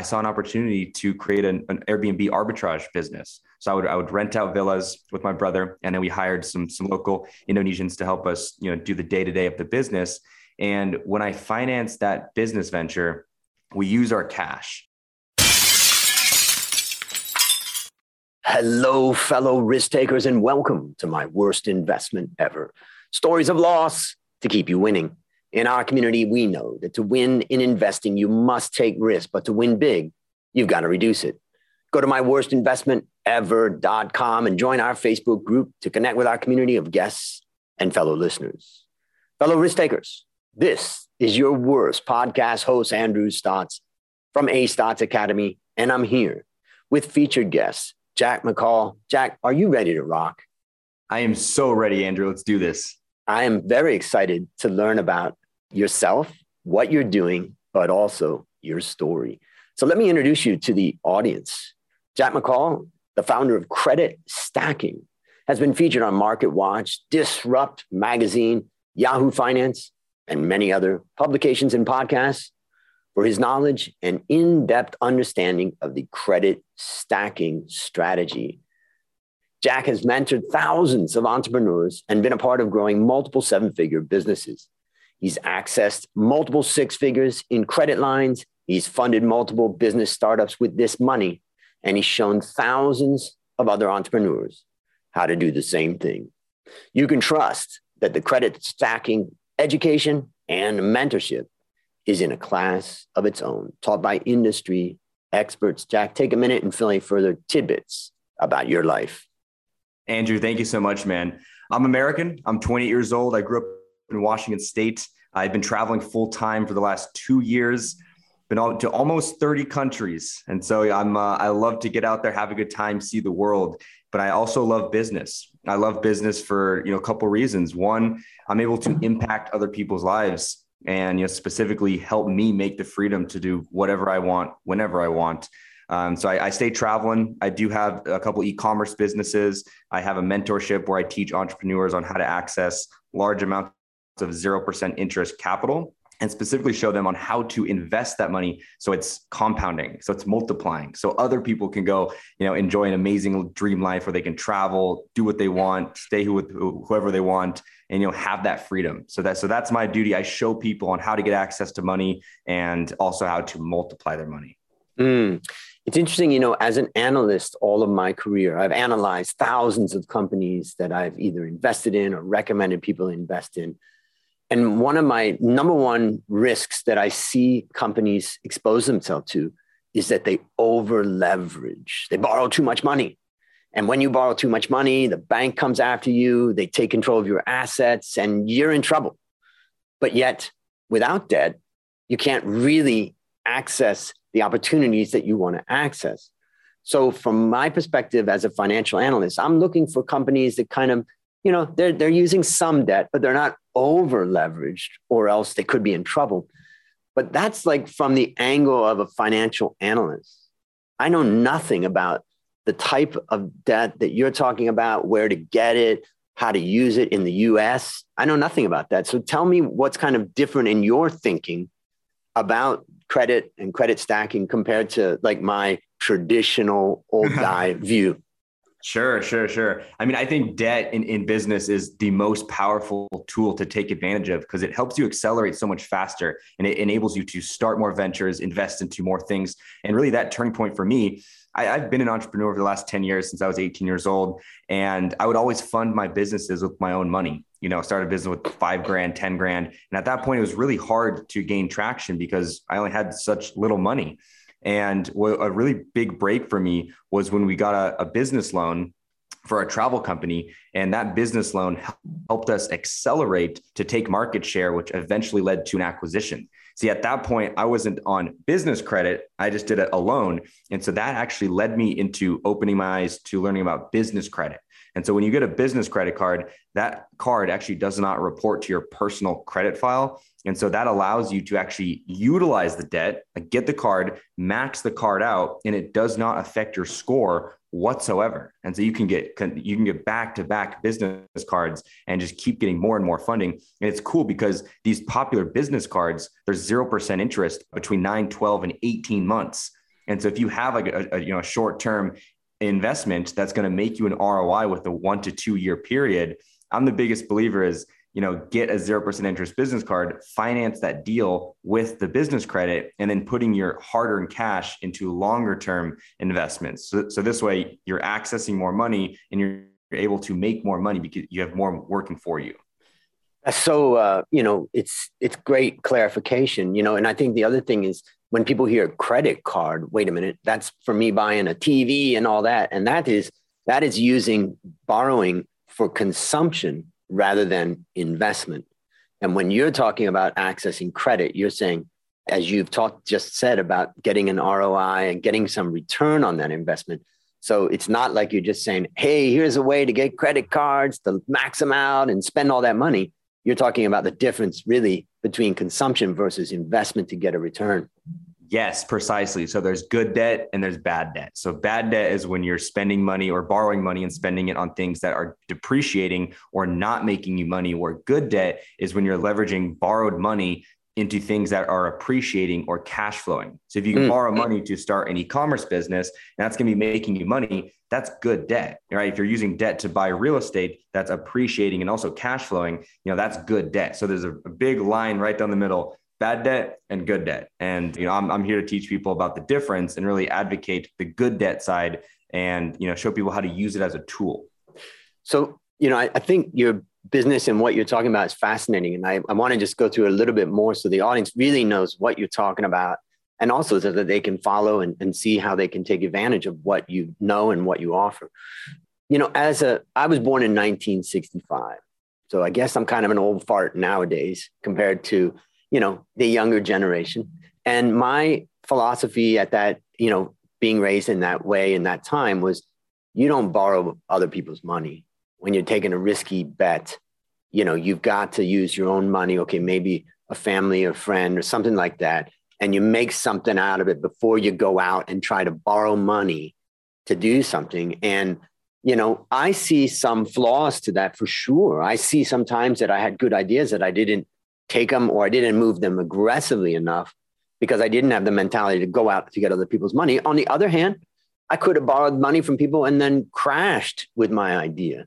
I saw an opportunity to create an, an, Airbnb arbitrage business. So I would I would rent out villas with my brother, and then we hired some some local Indonesians to help us, you know, do the day to day of the business. And when I financed that business venture, we use our cash. Hello, fellow risk takers, and welcome to my worst investment ever. Stories of loss to keep you winning. In our community, we know that to win in investing, you must take risk, but to win big, you've got to reduce it. Go to myworstinvestmentever.com and join our Facebook group to connect with our community of guests and fellow listeners. Fellow risk takers, this is your worst podcast host, Andrew Stotz from A Stotz Academy, and I'm here with featured guests, Jack McCall. Jack, are you ready to rock? I am so ready, Andrew. Let's do this. I am very excited to learn about yourself, what you're doing, but also your story. So let me introduce you to the audience. Jack McCall, the founder of Credit Stacking, has been featured on Market Watch, Disrupt Magazine, Yahoo Finance, and many other publications and podcasts for his knowledge and in depth understanding of the credit stacking strategy. Jack has mentored thousands of entrepreneurs and been a part of growing multiple seven figure businesses. He's accessed multiple six figures in credit lines. He's funded multiple business startups with this money. And he's shown thousands of other entrepreneurs how to do the same thing. You can trust that the credit stacking education and mentorship is in a class of its own, taught by industry experts. Jack, take a minute and fill any further tidbits about your life. Andrew, thank you so much, man. I'm American. I'm 28 years old. I grew up in Washington State. I've been traveling full time for the last two years. Been to almost 30 countries, and so I'm. Uh, I love to get out there, have a good time, see the world. But I also love business. I love business for you know a couple reasons. One, I'm able to impact other people's lives, and you know specifically help me make the freedom to do whatever I want, whenever I want. Um, so I, I, stay traveling. I do have a couple e-commerce businesses. I have a mentorship where I teach entrepreneurs on how to access large amounts of 0% interest capital and specifically show them on how to invest that money so it's compounding so it's multiplying so other people can go you know enjoy an amazing dream life where they can travel do what they want stay with whoever they want and you know have that freedom so that so that's my duty i show people on how to get access to money and also how to multiply their money mm. It's interesting, you know, as an analyst, all of my career, I've analyzed thousands of companies that I've either invested in or recommended people invest in. And one of my number one risks that I see companies expose themselves to is that they over leverage. They borrow too much money. And when you borrow too much money, the bank comes after you, they take control of your assets, and you're in trouble. But yet, without debt, you can't really access the opportunities that you want to access. So, from my perspective as a financial analyst, I'm looking for companies that kind of you know they're they're using some debt but they're not over leveraged or else they could be in trouble. But that's like from the angle of a financial analyst. I know nothing about the type of debt that you're talking about where to get it how to use it in the us i know nothing about that. So tell me what's kind of different in your thinking about credit and credit stacking compared to like my traditional old guy view Sure, sure, sure. I mean, I think debt in, in business is the most powerful tool to take advantage of because it helps you accelerate so much faster and it enables you to start more ventures, invest into more things. And really, that turning point for me, I, have been an entrepreneur for the last 10 years since I was 18 years old. And I would always fund my businesses with my own money. You know, started a business with five grand, 10 grand. And at that point, it was really hard to gain traction because I only had such little money. And a really big break for me was when we got a, a business loan for a travel company. And that business loan helped us accelerate to take market share, which eventually led to an acquisition. See, at that point, I wasn't on business credit. I just did it alone. And so that actually led me into opening my eyes to learning about business credit. And so when you get a business credit card, that card actually does not report to your personal credit file. And so that allows you to actually utilize the debt, get the card, max the card out, and it does not affect your score whatsoever. And so you can get you can get back to back business cards and just keep getting more and more funding. And it's cool because these popular business cards, there's 0% interest between 9, 12 and 18 months. And so if you have like a, a you know short term investment that's going to make you an ROI with a one to two year period, I'm the biggest believer is you know get a 0% interest business card finance that deal with the business credit and then putting your hard-earned cash into longer term investments. So, so this way you're accessing more money and you're able to make more money because you have more working for you. That's so uh, you know it's it's great clarification you know and i think the other thing is when people hear credit card wait a minute that's for me buying a tv and all that and that is that is using borrowing for consumption rather than investment. And when you're talking about accessing credit, you're saying, as you've talked just said about getting an ROI and getting some return on that investment. So it's not like you're just saying, hey, here's a way to get credit cards to max them out and spend all that money. You're talking about the difference really between consumption versus investment to get a return. Yes, precisely. So there's good debt and there's bad debt. So bad debt is when you're spending money or borrowing money and spending it on things that are depreciating or not making you money. Where good debt is when you're leveraging borrowed money into things that are appreciating or cash flowing. So if you can mm. borrow money to start an e-commerce business and that's going to be making you money, that's good debt, right? If you're using debt to buy real estate that's appreciating and also cash flowing, you know, that's good debt. So there's a, a big line right down the middle bad debt and good debt. And you know, I'm I'm here to teach people about the difference and really advocate the good debt side and you know show people how to use it as a tool. So you know, I, I think your business and what you're talking about is fascinating, and I, I want to just go through a little bit more so the audience really knows what you're talking about, and also so that they can follow and, and see how they can take advantage of what you know and what you offer. You know, as a I was born in 1965. So I guess I'm kind of an old fart nowadays compared to you know, the younger generation. And my philosophy at that, you know, being raised in that way in that time was you don't borrow other people's money when you're taking a risky bet. You know, you've got to use your own money. Okay, maybe a family or friend or something like that. And you make something out of it before you go out and try to borrow money to do something. And, you know, I see some flaws to that for sure. I see sometimes that I had good ideas that I didn't take them or I didn't move them aggressively enough because I didn't have the mentality to go out to get other people's money. On the other hand, I could have borrowed money from people and then crashed with my idea.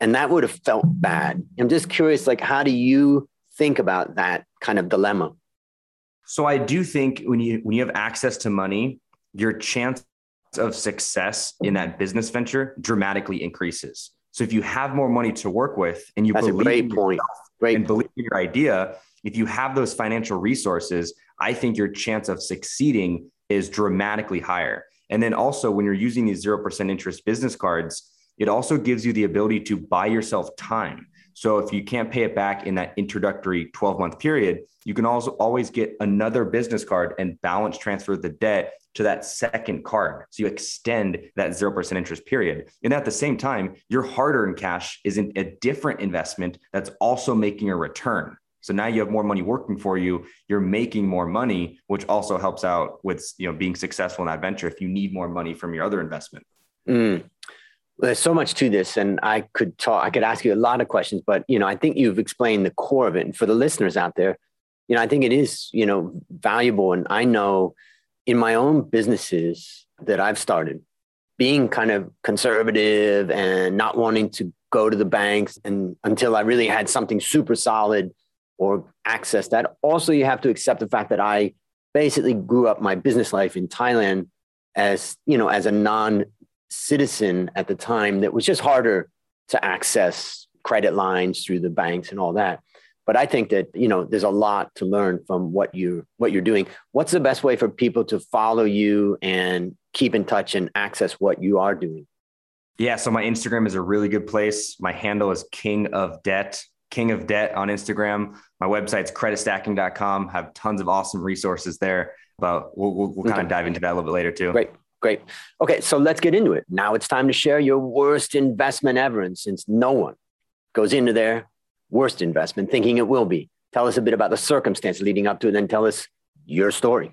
And that would have felt bad. I'm just curious, like, how do you think about that kind of dilemma? So I do think when you when you have access to money, your chance of success in that business venture dramatically increases. So if you have more money to work with and you That's believe a great point. Great. and believe in your idea, if you have those financial resources, I think your chance of succeeding is dramatically higher. And then also, when you're using these 0% interest business cards, it also gives you the ability to buy yourself time. So if you can't pay it back in that introductory 12 month period, you can also always get another business card and balance transfer the debt to that second card. So you extend that 0% interest period. And at the same time, your hard earned cash is in a different investment that's also making a return. So now you have more money working for you. You're making more money, which also helps out with you know being successful in that venture if you need more money from your other investment. Mm. There's so much to this, and I could talk. I could ask you a lot of questions, but you know, I think you've explained the core of it. And for the listeners out there, you know, I think it is you know valuable. And I know in my own businesses that I've started, being kind of conservative and not wanting to go to the banks and until I really had something super solid or access that. Also, you have to accept the fact that I basically grew up my business life in Thailand as, you know, as a non-citizen at the time that was just harder to access credit lines through the banks and all that but I think that you know there's a lot to learn from what you what you're doing. What's the best way for people to follow you and keep in touch and access what you are doing? Yeah, so my Instagram is a really good place. My handle is King of Debt, King of Debt on Instagram. My website's creditstacking.com. Have tons of awesome resources there. But we'll, we'll, we'll kind okay. of dive into that a little bit later too. Great. Great. Okay, so let's get into it. Now it's time to share your worst investment ever. And since no one goes into their worst investment, thinking it will be. Tell us a bit about the circumstance leading up to it, and then tell us your story.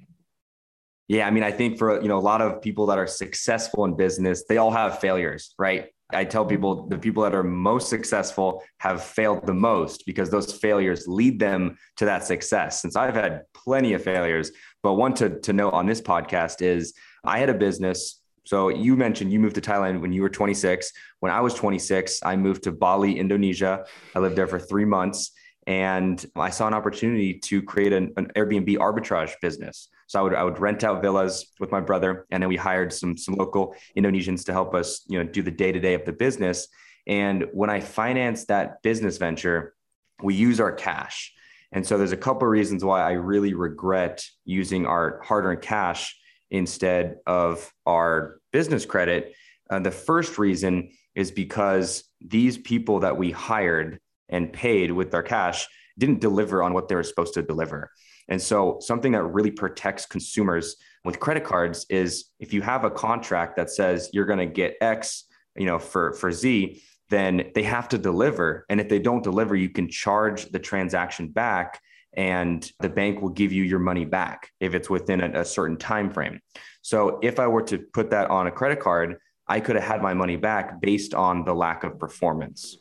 Yeah, I mean, I think for you know a lot of people that are successful in business, they all have failures, right? I tell people the people that are most successful have failed the most because those failures lead them to that success. Since I've had plenty of failures, but one to, to note on this podcast is I had a business. So you mentioned you moved to Thailand when you were 26. When I was 26, I moved to Bali, Indonesia. I lived there for three months and I saw an opportunity to create an, an, Airbnb arbitrage business. So I would I would rent out villas with my brother, and then we hired some some local Indonesians to help us, you know, do the day to day of the business. And when I financed that business venture, we use our cash. And so there's a couple of reasons why I really regret using our hard earned cash instead of our business credit. Uh, the first reason is because these people that we hired and paid with their cash didn't deliver on what they were supposed to deliver. And so, something that really protects consumers with credit cards is if you have a contract that says you're going to get X, you know, for for Z, then they have to deliver. And if they don't deliver, you can charge the transaction back, and the bank will give you your money back if it's within a, a certain time frame. So, if I were to put that on a credit card, I could have had my money back based on the lack of performance.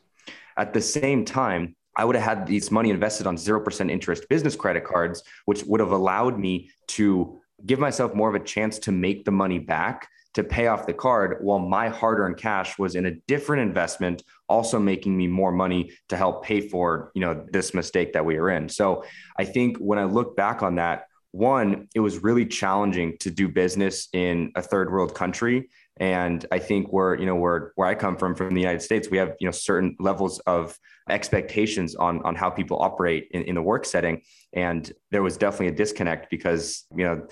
At the same time, I would have had these money invested on 0% interest business credit cards, which would have allowed me to give myself more of a chance to make the money back to pay off the card while my hard earned cash was in a different investment also making me more money to help pay for you know this mistake that we were in. So i think when i look back on that one it was really challenging to do business in a third world country and I think where, you know, where, where I come from, from the United States, we have, you know, certain levels of expectations on, on how people operate in, in the work setting. And there was definitely a disconnect because, you know,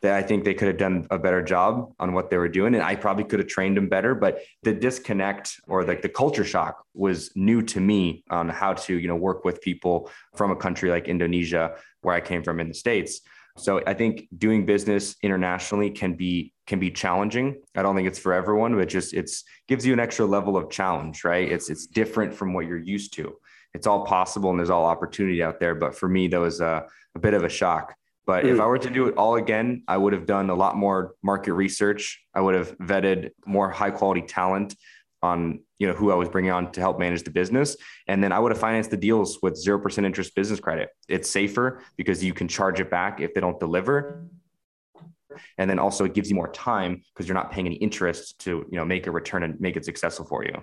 that I think they could have done a better job on what they were doing. And I probably could have trained them better, but the disconnect or like the culture shock was new to me on how to, you know, work with people from a country like Indonesia, where I came from in the States. So I think doing business internationally can be can be challenging. I don't think it's for everyone, but just it's gives you an extra level of challenge, right? It's it's different from what you're used to. It's all possible and there's all opportunity out there. But for me, that was a, a bit of a shock. But if mm. I were to do it all again, I would have done a lot more market research. I would have vetted more high quality talent on you know who I was bringing on to help manage the business, and then I would have financed the deals with zero percent interest business credit. It's safer because you can charge it back if they don't deliver, and then also it gives you more time because you're not paying any interest to you know make a return and make it successful for you.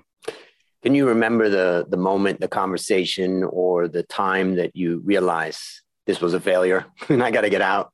Can you remember the the moment, the conversation, or the time that you realize this was a failure and I got to get out?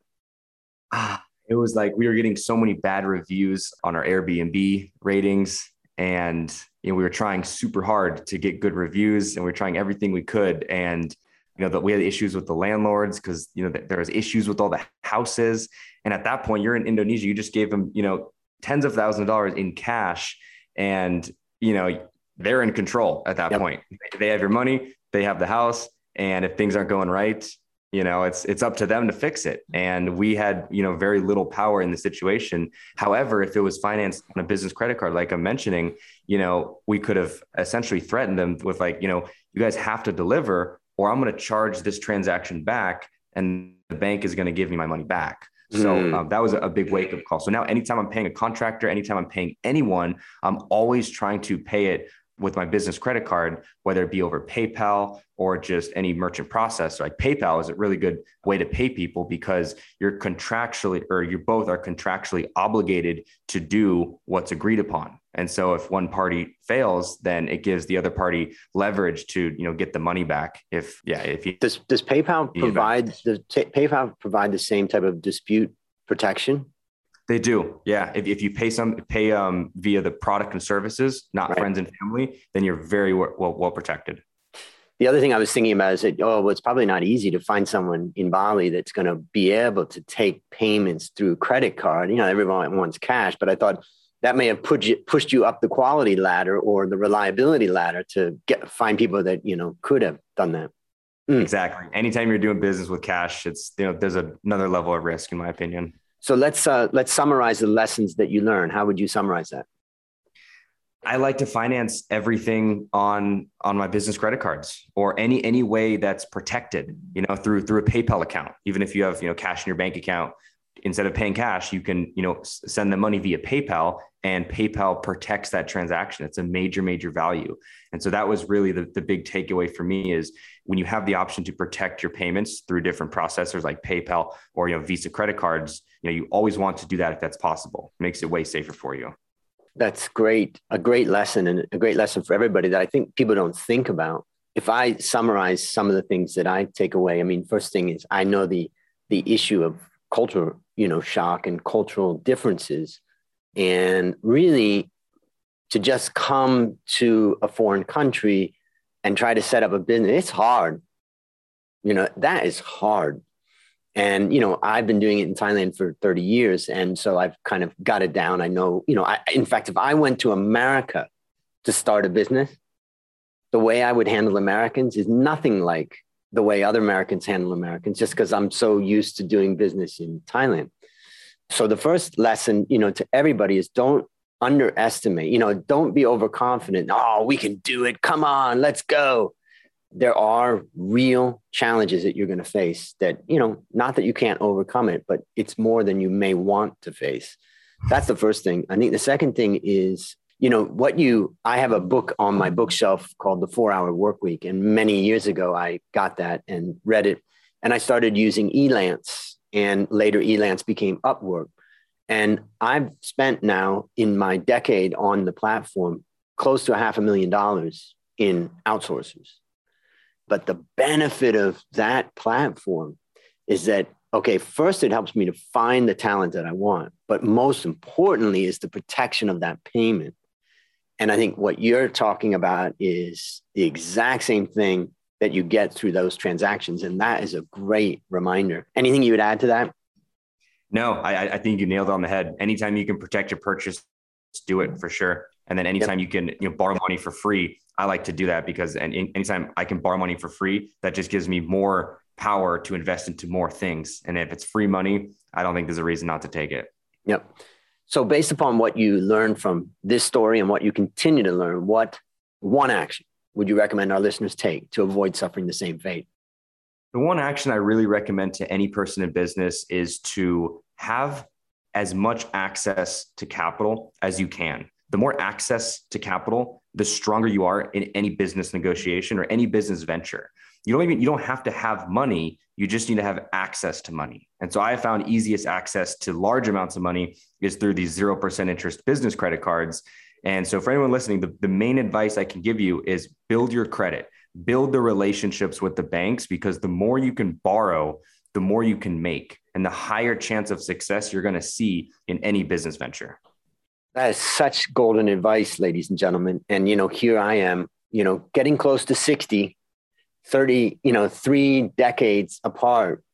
Ah, it was like we were getting so many bad reviews on our Airbnb ratings and you know we were trying super hard to get good reviews and we were trying everything we could. And you know that we had issues with the landlords because you know there was issues with all the houses. And at that point you're in indonesia you just gave them you know tens of thousands of dollars in cash and you know they're in control at that yep. point. They have your money they have the house and if things aren't going right you know it's it's up to them to fix it and we had you know very little power in the situation however if it was financed on a business credit card like i'm mentioning you know we could have essentially threatened them with like you know you guys have to deliver or i'm going to charge this transaction back and the bank is going to give me my money back so mm. um, that was a big wake up call. So now, anytime I'm paying a contractor, anytime I'm paying anyone, I'm always trying to pay it with my business credit card, whether it be over PayPal or just any merchant processor. Like PayPal is a really good way to pay people because you're contractually, or you both are contractually obligated to do what's agreed upon. And so if one party fails, then it gives the other party leverage to, you know, get the money back. If yeah, if you does does PayPal provide the PayPal provide the same type of dispute protection they do. Yeah. If, if you pay some pay um, via the product and services, not right. friends and family, then you're very well, well protected. The other thing I was thinking about is that, oh, well, it's probably not easy to find someone in Bali that's going to be able to take payments through credit card. You know, everyone wants cash, but I thought that may have put you, pushed you up the quality ladder or the reliability ladder to get find people that, you know, could have done that. Mm. Exactly. Anytime you're doing business with cash, it's, you know, there's a, another level of risk in my opinion. So let's uh, let's summarize the lessons that you learn. How would you summarize that? I like to finance everything on on my business credit cards or any any way that's protected, you know, through through a PayPal account. Even if you have, you know, cash in your bank account, instead of paying cash, you can, you know, send the money via PayPal and PayPal protects that transaction. It's a major, major value. And so that was really the, the big takeaway for me is when you have the option to protect your payments through different processors like PayPal or, you know, Visa credit cards, you know, you always want to do that if that's possible. It makes it way safer for you. That's great. A great lesson and a great lesson for everybody that I think people don't think about. If I summarize some of the things that I take away, I mean, first thing is I know the the issue of culture, you know, shock and cultural differences. And really to just come to a foreign country and try to set up a business, it's hard. You know, that is hard. And, you know, I've been doing it in Thailand for 30 years. And so I've kind of got it down. I know, you know, I, in fact, if I went to America to start a business, the way I would handle Americans is nothing like the way other Americans handle Americans, just because I'm so used to doing business in Thailand. So the first lesson, you know, to everybody is don't underestimate, you know, don't be overconfident. Oh, we can do it. Come on, let's go there are real challenges that you're going to face that, you know, not that you can't overcome it, but it's more than you may want to face. That's the first thing. I think the second thing is, you know, what you, I have a book on my bookshelf called The Four Hour Work Week. And many years ago, I got that and read it. And I started using Elance, and later Elance became Upwork. And I've spent now in my decade on the platform close to a half a million dollars in outsourcers. But the benefit of that platform is that, okay, first it helps me to find the talent that I want, but most importantly is the protection of that payment. And I think what you're talking about is the exact same thing that you get through those transactions. And that is a great reminder. Anything you would add to that? No, I, I think you nailed it on the head. Anytime you can protect your purchase, do it for sure. And then anytime yep. you can you know borrow money for free, I like to do that because and anytime I can borrow money for free, that just gives me more power to invest into more things. And if it's free money, I don't think there's a reason not to take it. Yep. So based upon what you learned from this story and what you continue to learn, what one action would you recommend our listeners take to avoid suffering the same fate? The one action I really recommend to any person in business is to have as much access to capital as you can the more access to capital, the stronger you are in any business negotiation or any business venture. You don't even you don't have to have money, you just need to have access to money. And so I found easiest access to large amounts of money is through these 0% interest business credit cards. And so for anyone listening, the, the main advice I can give you is build your credit, build the relationships with the banks because the more you can borrow, the more you can make and the higher chance of success you're going to see in any business venture. That is such golden advice, ladies and gentlemen. And, you know, here I am, you know, getting close to 60, 30, you know, three decades apart.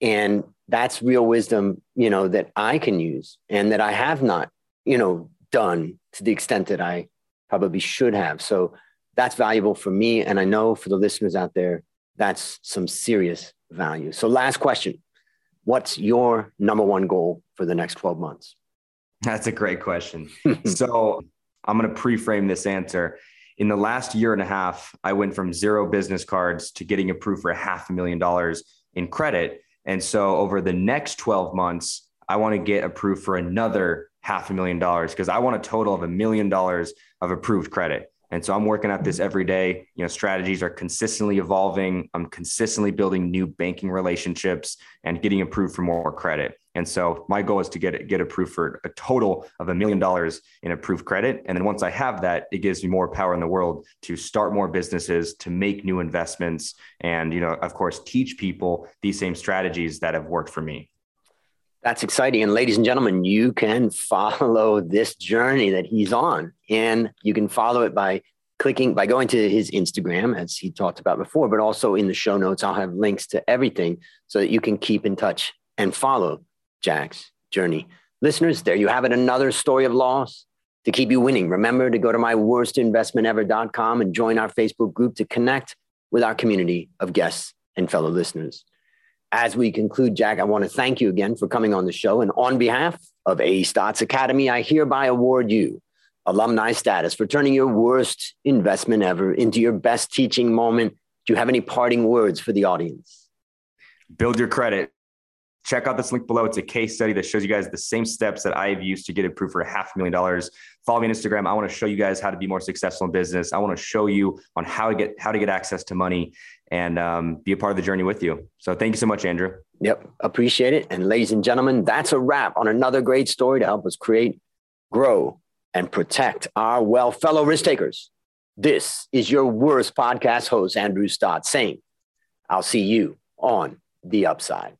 And that's real wisdom, you know, that I can use and that I have not, you know, done to the extent that I probably should have. So that's valuable for me. And I know for the listeners out there, that's some serious value. So, last question What's your number one goal for the next 12 months? That's a great question. so I'm going to pre-frame this answer. In the last year and a half, I went from zero business cards to getting approved for a half a million dollars in credit. And so over the next 12 months, I want to get approved for another half a million dollars because I want a total of a million dollars of approved credit. And so I'm working at this every day. You know, strategies are consistently evolving. I'm consistently building new banking relationships and getting approved for more credit. And so my goal is to get get approved for a total of a million dollars in approved credit. And then once I have that, it gives me more power in the world to start more businesses, to make new investments, and you know, of course, teach people these same strategies that have worked for me. That's exciting. And ladies and gentlemen, you can follow this journey that he's on. And you can follow it by clicking, by going to his Instagram, as he talked about before, but also in the show notes, I'll have links to everything so that you can keep in touch and follow Jack's journey. Listeners, there you have it. Another story of loss to keep you winning. Remember to go to myworstinvestmentever.com and join our Facebook group to connect with our community of guests and fellow listeners. As we conclude, Jack, I want to thank you again for coming on the show. And on behalf of A Stotz Academy, I hereby award you alumni status for turning your worst investment ever into your best teaching moment. Do you have any parting words for the audience? Build your credit check out this link below. It's a case study that shows you guys the same steps that I've used to get approved for a half million dollars. Follow me on Instagram. I want to show you guys how to be more successful in business. I want to show you on how to get how to get access to money and um, be a part of the journey with you. So thank you so much, Andrew. Yep, appreciate it. And ladies and gentlemen, that's a wrap on another great story to help us create, grow, and protect our well fellow risk takers. This is your worst podcast host, Andrew Stotz, saying, I'll see you on the upside.